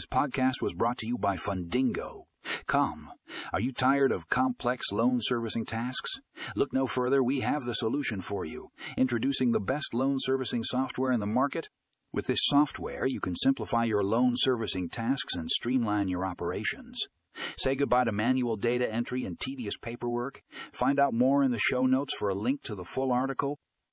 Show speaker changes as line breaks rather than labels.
This podcast was brought to you by Fundingo. Come, are you tired of complex loan servicing tasks? Look no further, we have the solution for you. Introducing the best loan servicing software in the market. With this software, you can simplify your loan servicing tasks and streamline your operations. Say goodbye to manual data entry and tedious paperwork. Find out more in the show notes for a link to the full article